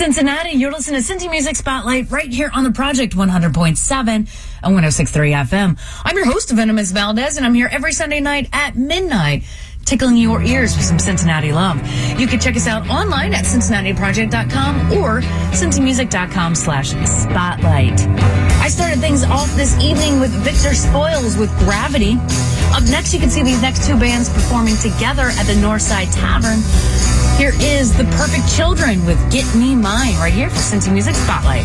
Cincinnati. You're listening to Cincy Music Spotlight right here on the Project 100.7 and 106.3 FM. I'm your host, Venomous Valdez, and I'm here every Sunday night at midnight tickling your ears with some Cincinnati love. You can check us out online at cincinnatiproject.com or cincymusic.com slash spotlight. I started things off this evening with Victor Spoils with Gravity. Up next, you can see these next two bands performing together at the Northside Tavern. Here is The Perfect Children with Get Me Mine right here for Cincy Music Spotlight.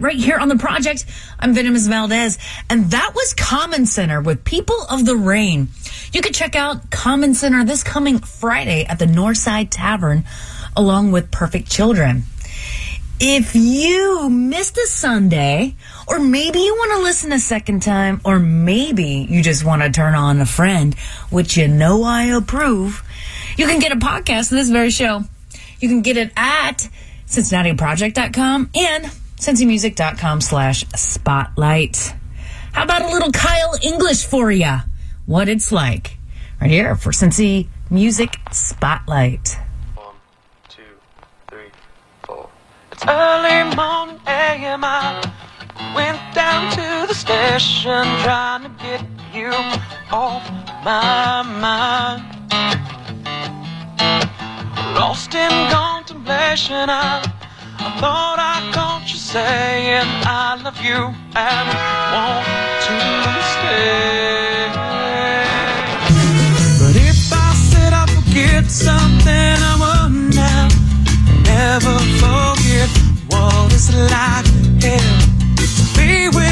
Right here on the project. I'm Venomous Valdez, and that was Common Center with People of the Rain. You can check out Common Center this coming Friday at the Northside Tavern, along with Perfect Children. If you missed a Sunday, or maybe you want to listen a second time, or maybe you just want to turn on a friend, which you know I approve, you can get a podcast of this very show. You can get it at CincinnatiProject.com and cincymusic.com slash spotlight. How about a little Kyle English for you? What it's like. Right here for Cincy Music Spotlight. One, two, three, four. It's early morning a.m. I went down to the station trying to get you off my mind. Lost in contemplation, I I thought I caught you saying I love you and want to stay. But if I said I forget something, I will now never forget what it's like. to be with.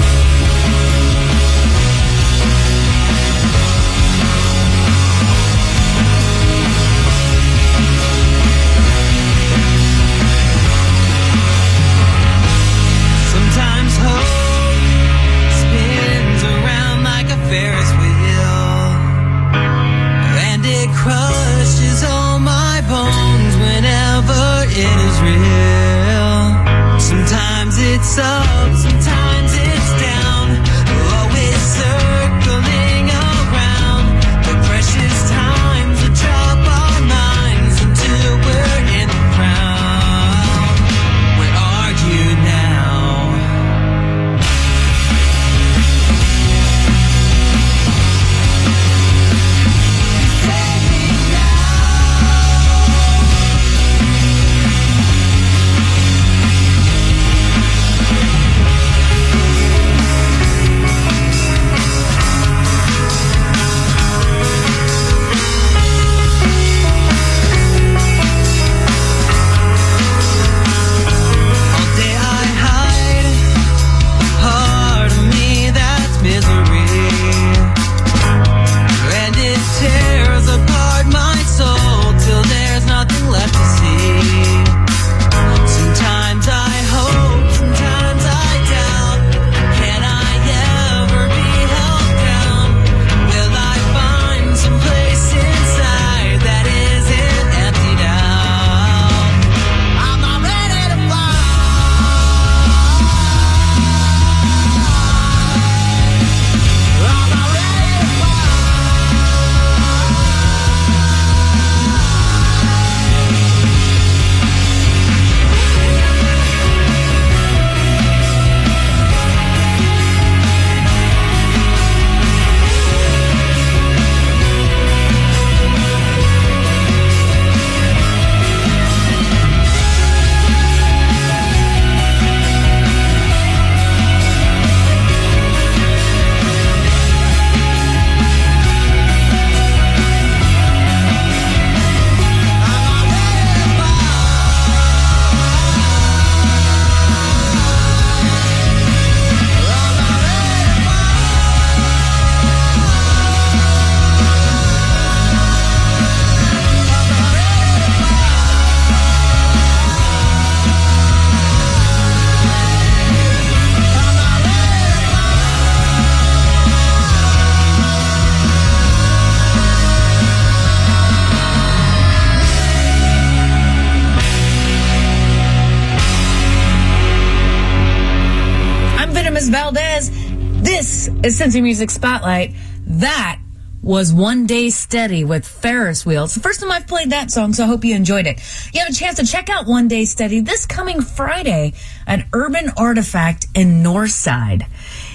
Cincy Music Spotlight. That was One Day Steady with Ferris Wheel. It's the first time I've played that song, so I hope you enjoyed it. You have a chance to check out One Day Steady this coming Friday at Urban Artifact in Northside.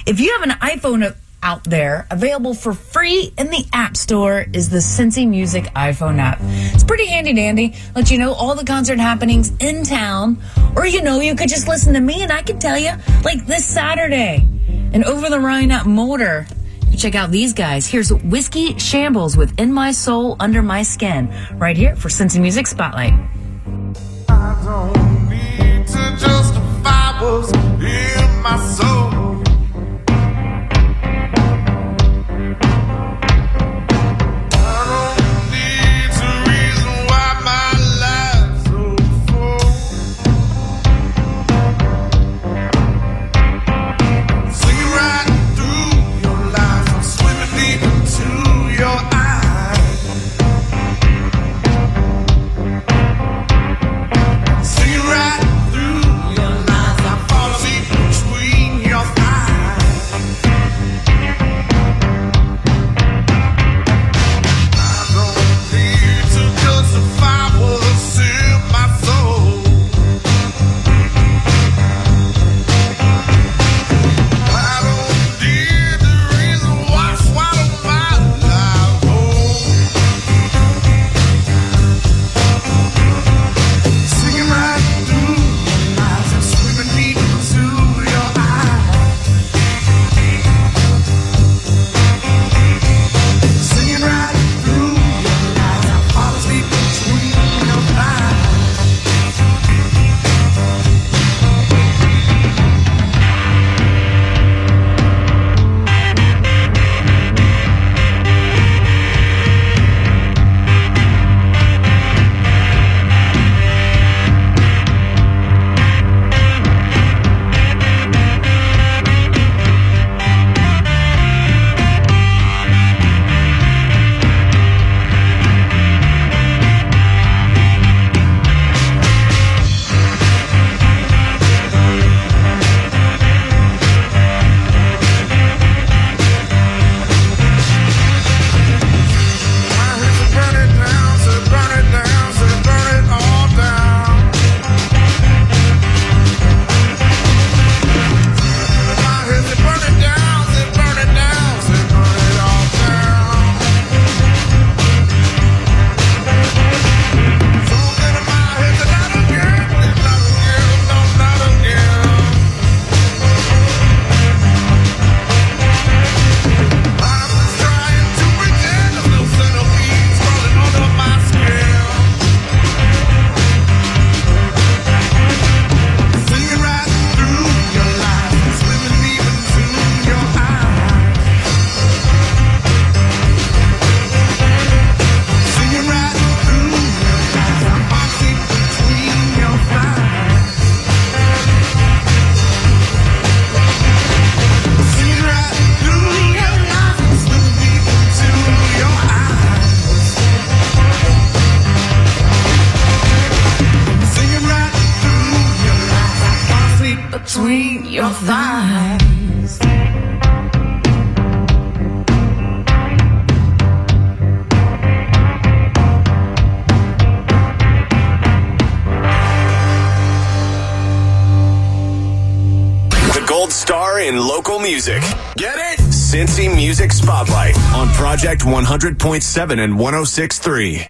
If you have an iPhone out there, available for free in the App Store is the Cincy Music iPhone app. It's pretty handy dandy. Let you know all the concert happenings in town, or you know, you could just listen to me and I can tell you, like this Saturday, and over the Rhine MOTR. Check out these guys. Here's Whiskey Shambles with In My Soul, Under My Skin, right here for Cincy Music Spotlight. In my soul. 100.7 and 106.3.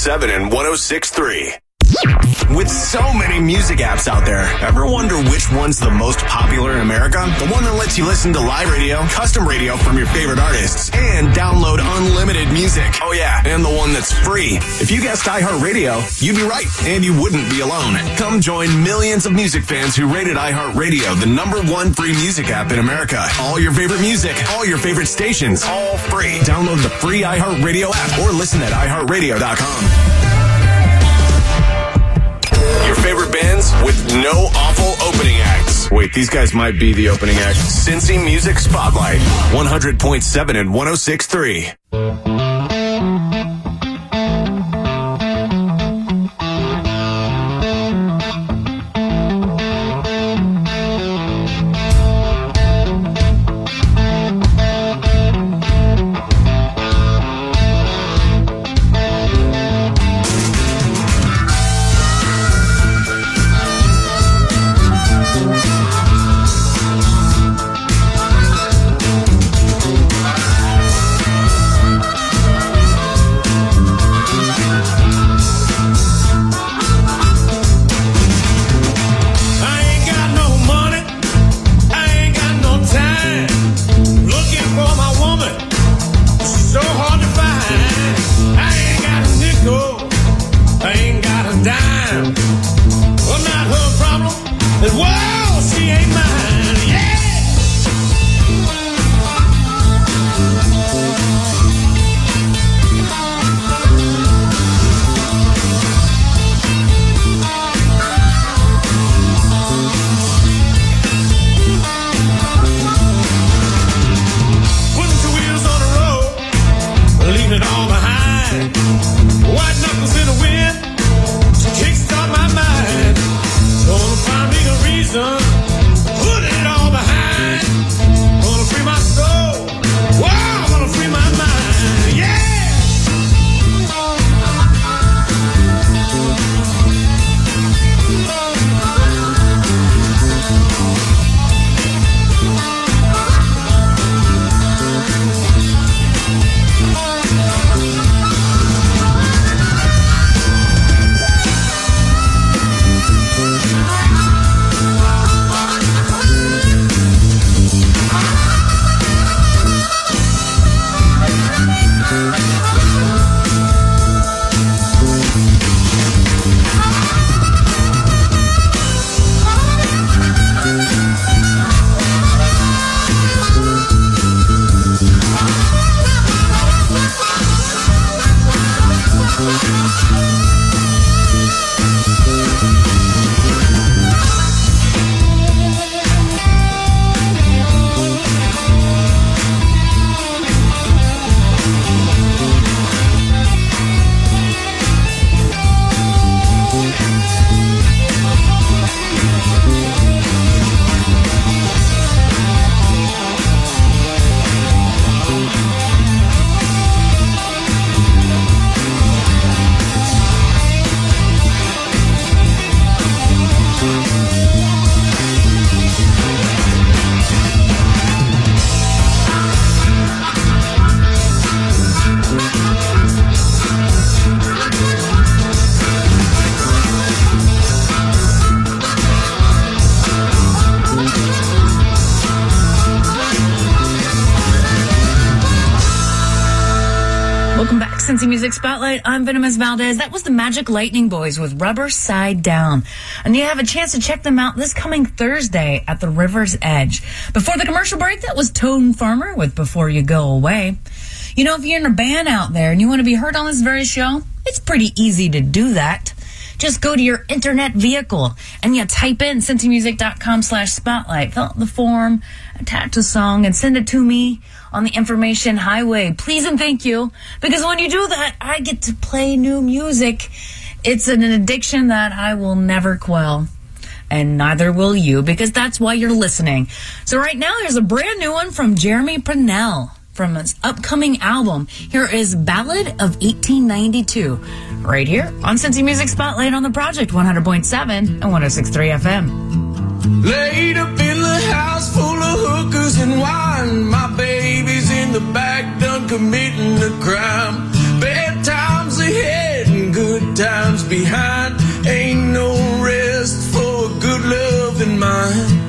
100.7 and 106.3. apps out there, ever wonder which one's the most popular in America? The one that lets you listen to live radio, custom radio from your favorite artists, and download unlimited music. Oh yeah, and the one that's free. If you guessed iHeartRadio, you'd be right, and you wouldn't be alone. Come join millions of music fans who rated iHeartRadio the number one free music app in America. All your favorite music, all your favorite stations, all free. Download the free iHeartRadio app or listen at iHeartRadio.com. Your favorite bands with no awful opening acts. Wait, these guys might be the opening act. Cincy Music Spotlight, 100.7 and 106.3. Valdez. That was the Magic Lightning Boys with Rubber Side Down. And you have a chance to check them out this coming Thursday at the River's Edge. Before the commercial break, that was Toad Farmer with Before You Go Away. You know, if you're in a band out there and you want to be heard on this very show, it's pretty easy to do that. Just go to your internet vehicle and you type in cincymusic.com slash spotlight, fill out the form, attach a song, and send it to me on the information highway. Please and thank you. Because when you do that, I get to play new music. It's an addiction that I will never quell. And neither will you, because that's why you're listening. So right now, there's a brand new one from Jeremy Pinnell from his upcoming album. Here is Ballad of 1892, right here on Cincy Music Spotlight on the Project 100.7 and 106.3 FM. Laid up in the house full of hookers and wine. My baby's the back, done committing a crime. Bad times ahead and good times behind. Ain't no rest for good love in mind.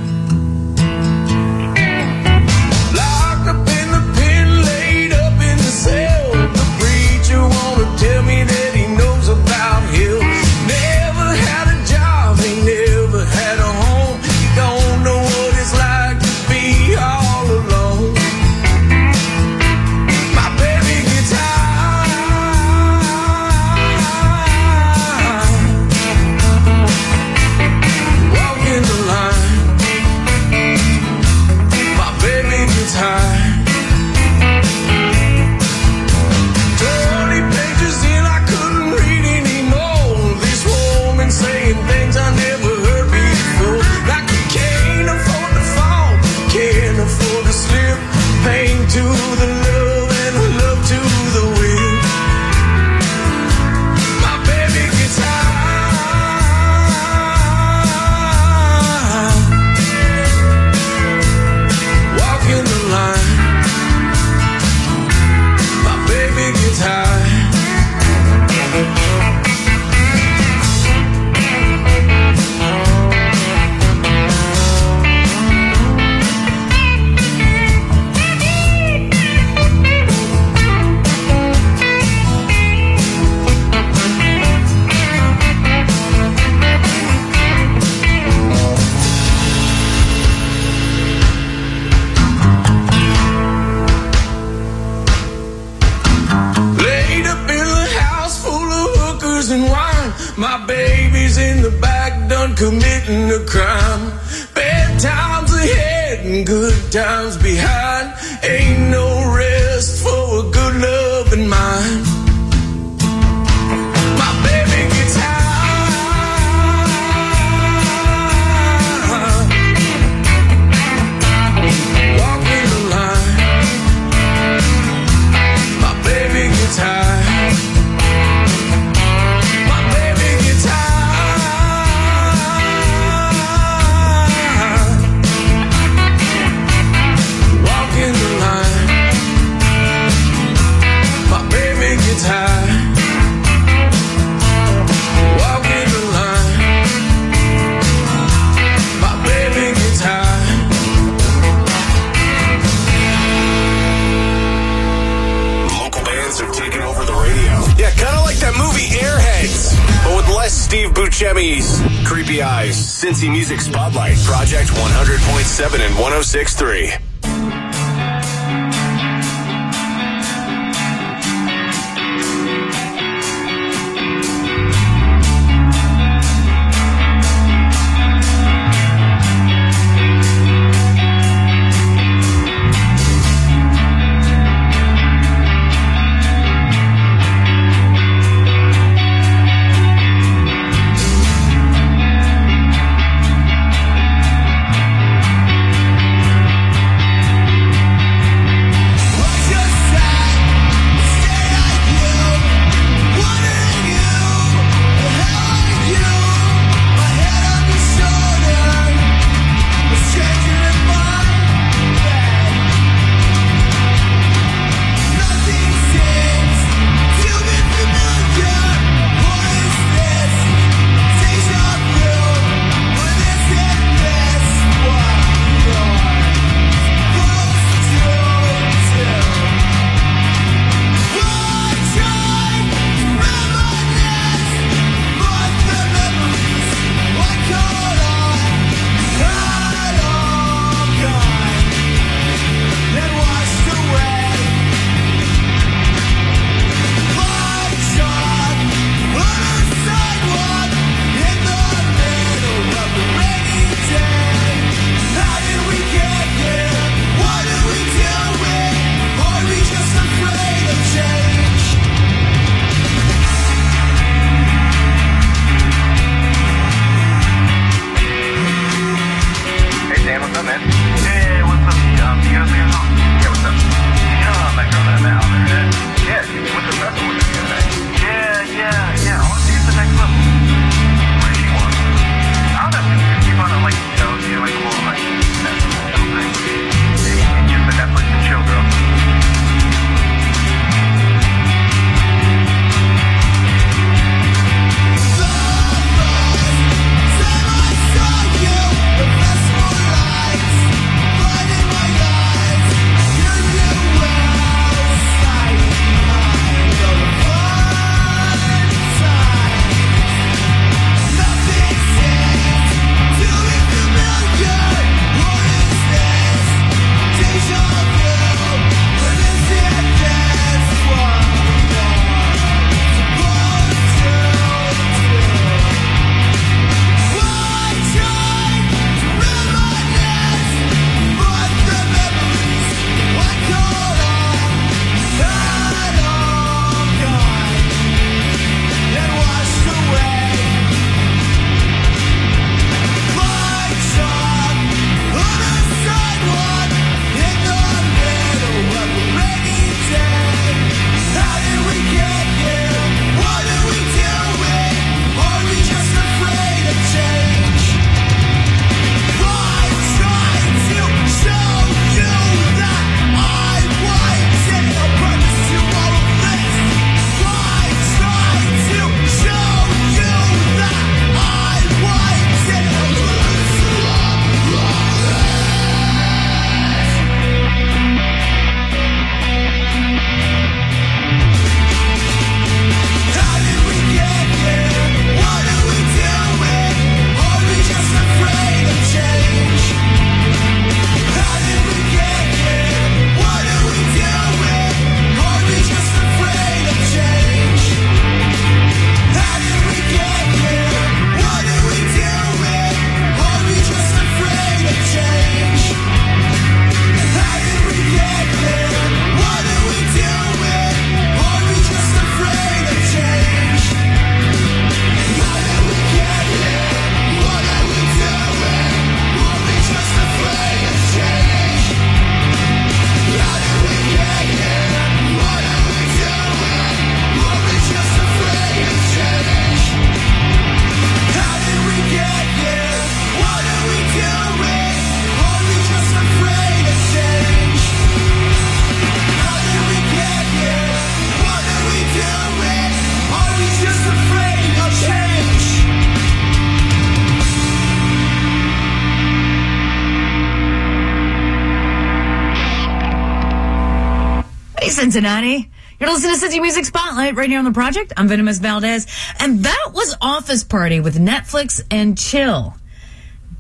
Cincinnati. You're listening to Cincy Music Spotlight right here on the project. I'm Venomous Valdez. And that was Office Party with Netflix and Chill.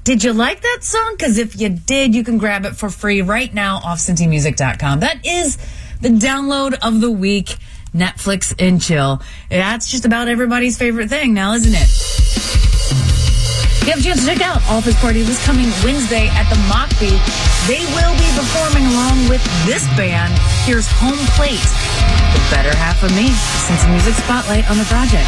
Did you like that song? Because if you did, you can grab it for free right now off CincyMusic.com. That is the download of the week, Netflix and Chill. That's just about everybody's favorite thing now, isn't it? You have a chance to check out Office Party this coming Wednesday at the Mockbee, they will be performing along with this band. Here's Home Plate, the better half of me, Cincy Music Spotlight on the project.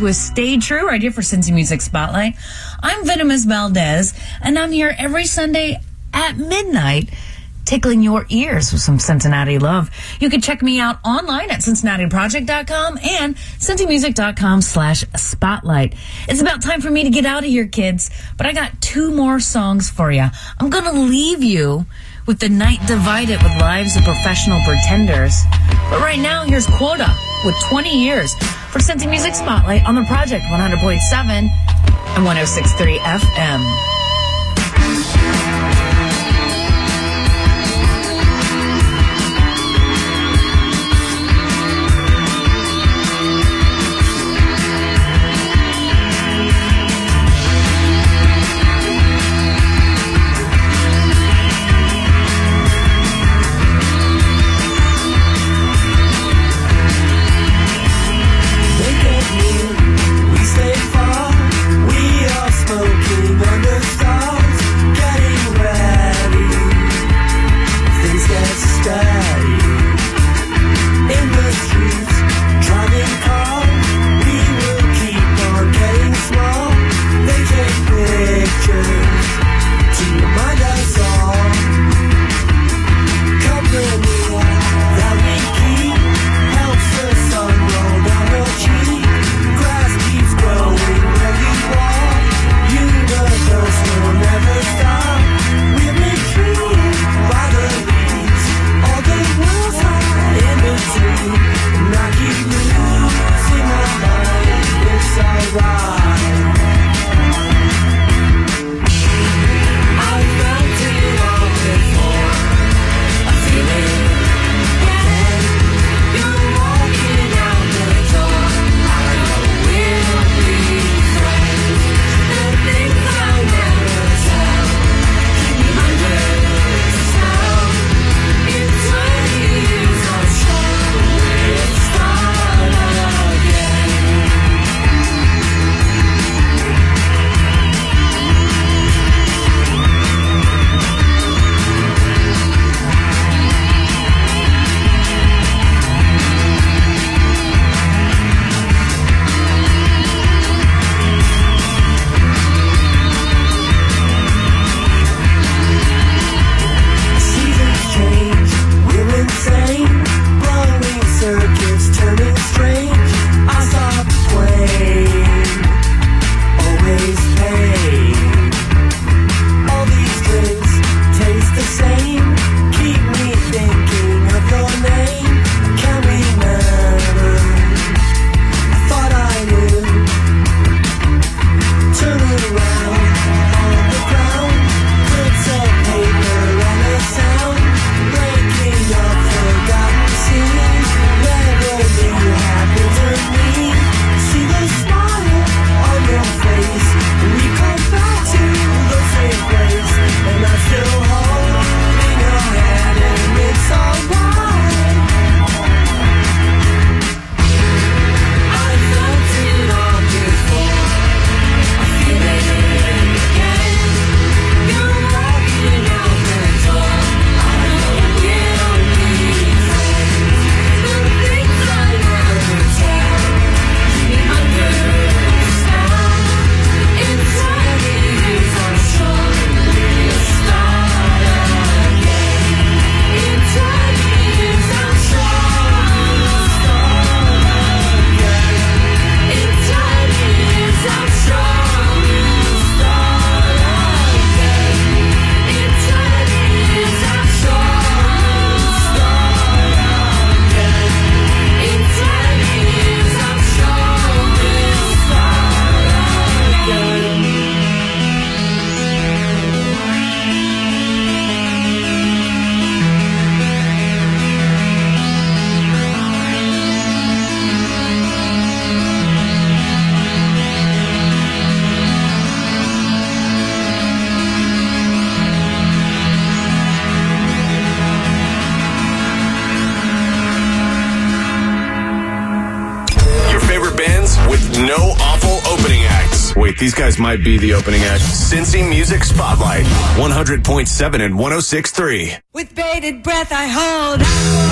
With Stay True right here for Cincy Music Spotlight. I'm Venomous Valdez, and I'm here every Sunday at midnight tickling your ears with some Cincinnati love. You can check me out online at cincinnatiproject.com and cincymusic.com slash spotlight. It's about time for me to get out of here, kids, but I got two more songs for you. I'm going to leave you with The Night Divided with Lives of Professional Pretenders. But right now, here's Quota with 20 Years for Cincy Music Spotlight on the Project 100.7 and 106.3 FM. guys might be the opening act. Cincy Music Spotlight, 100.7 and 106.3. With bated breath, I hold.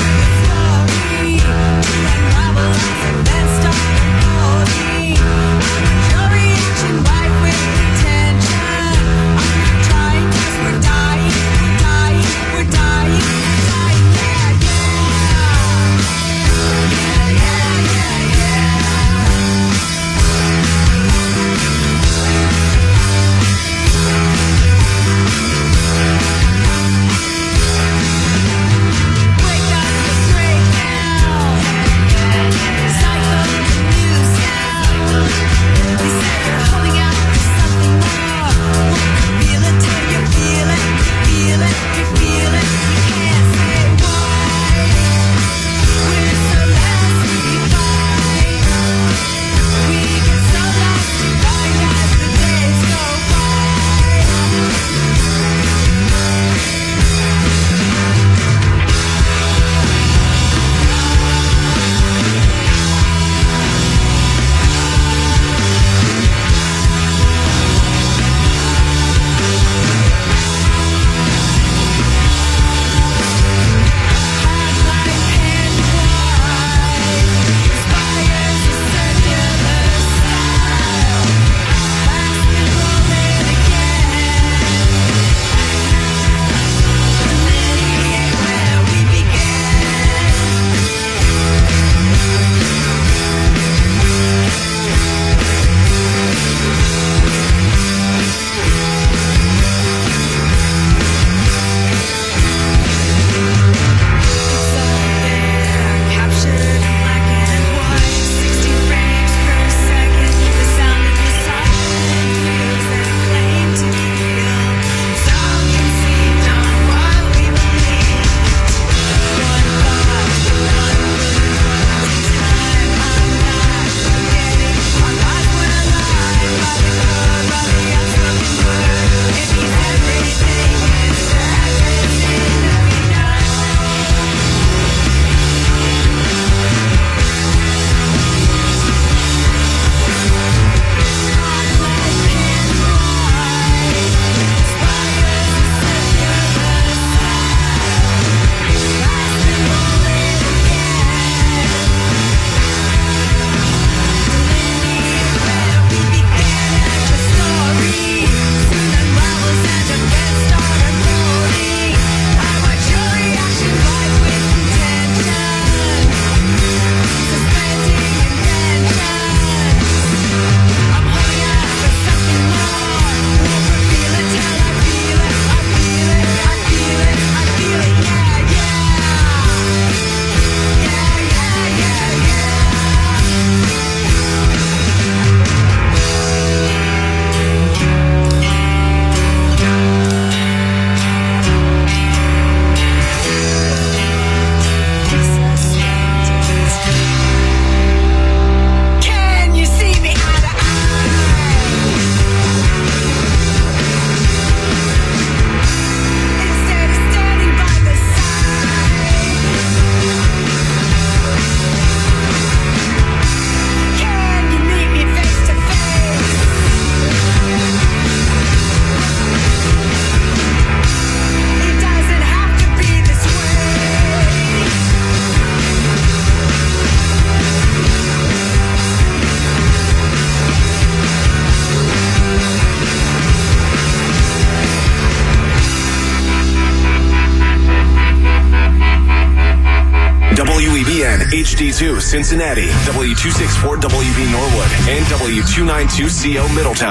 Cincinnati, W264WB Norwood, and W292CO Middletown.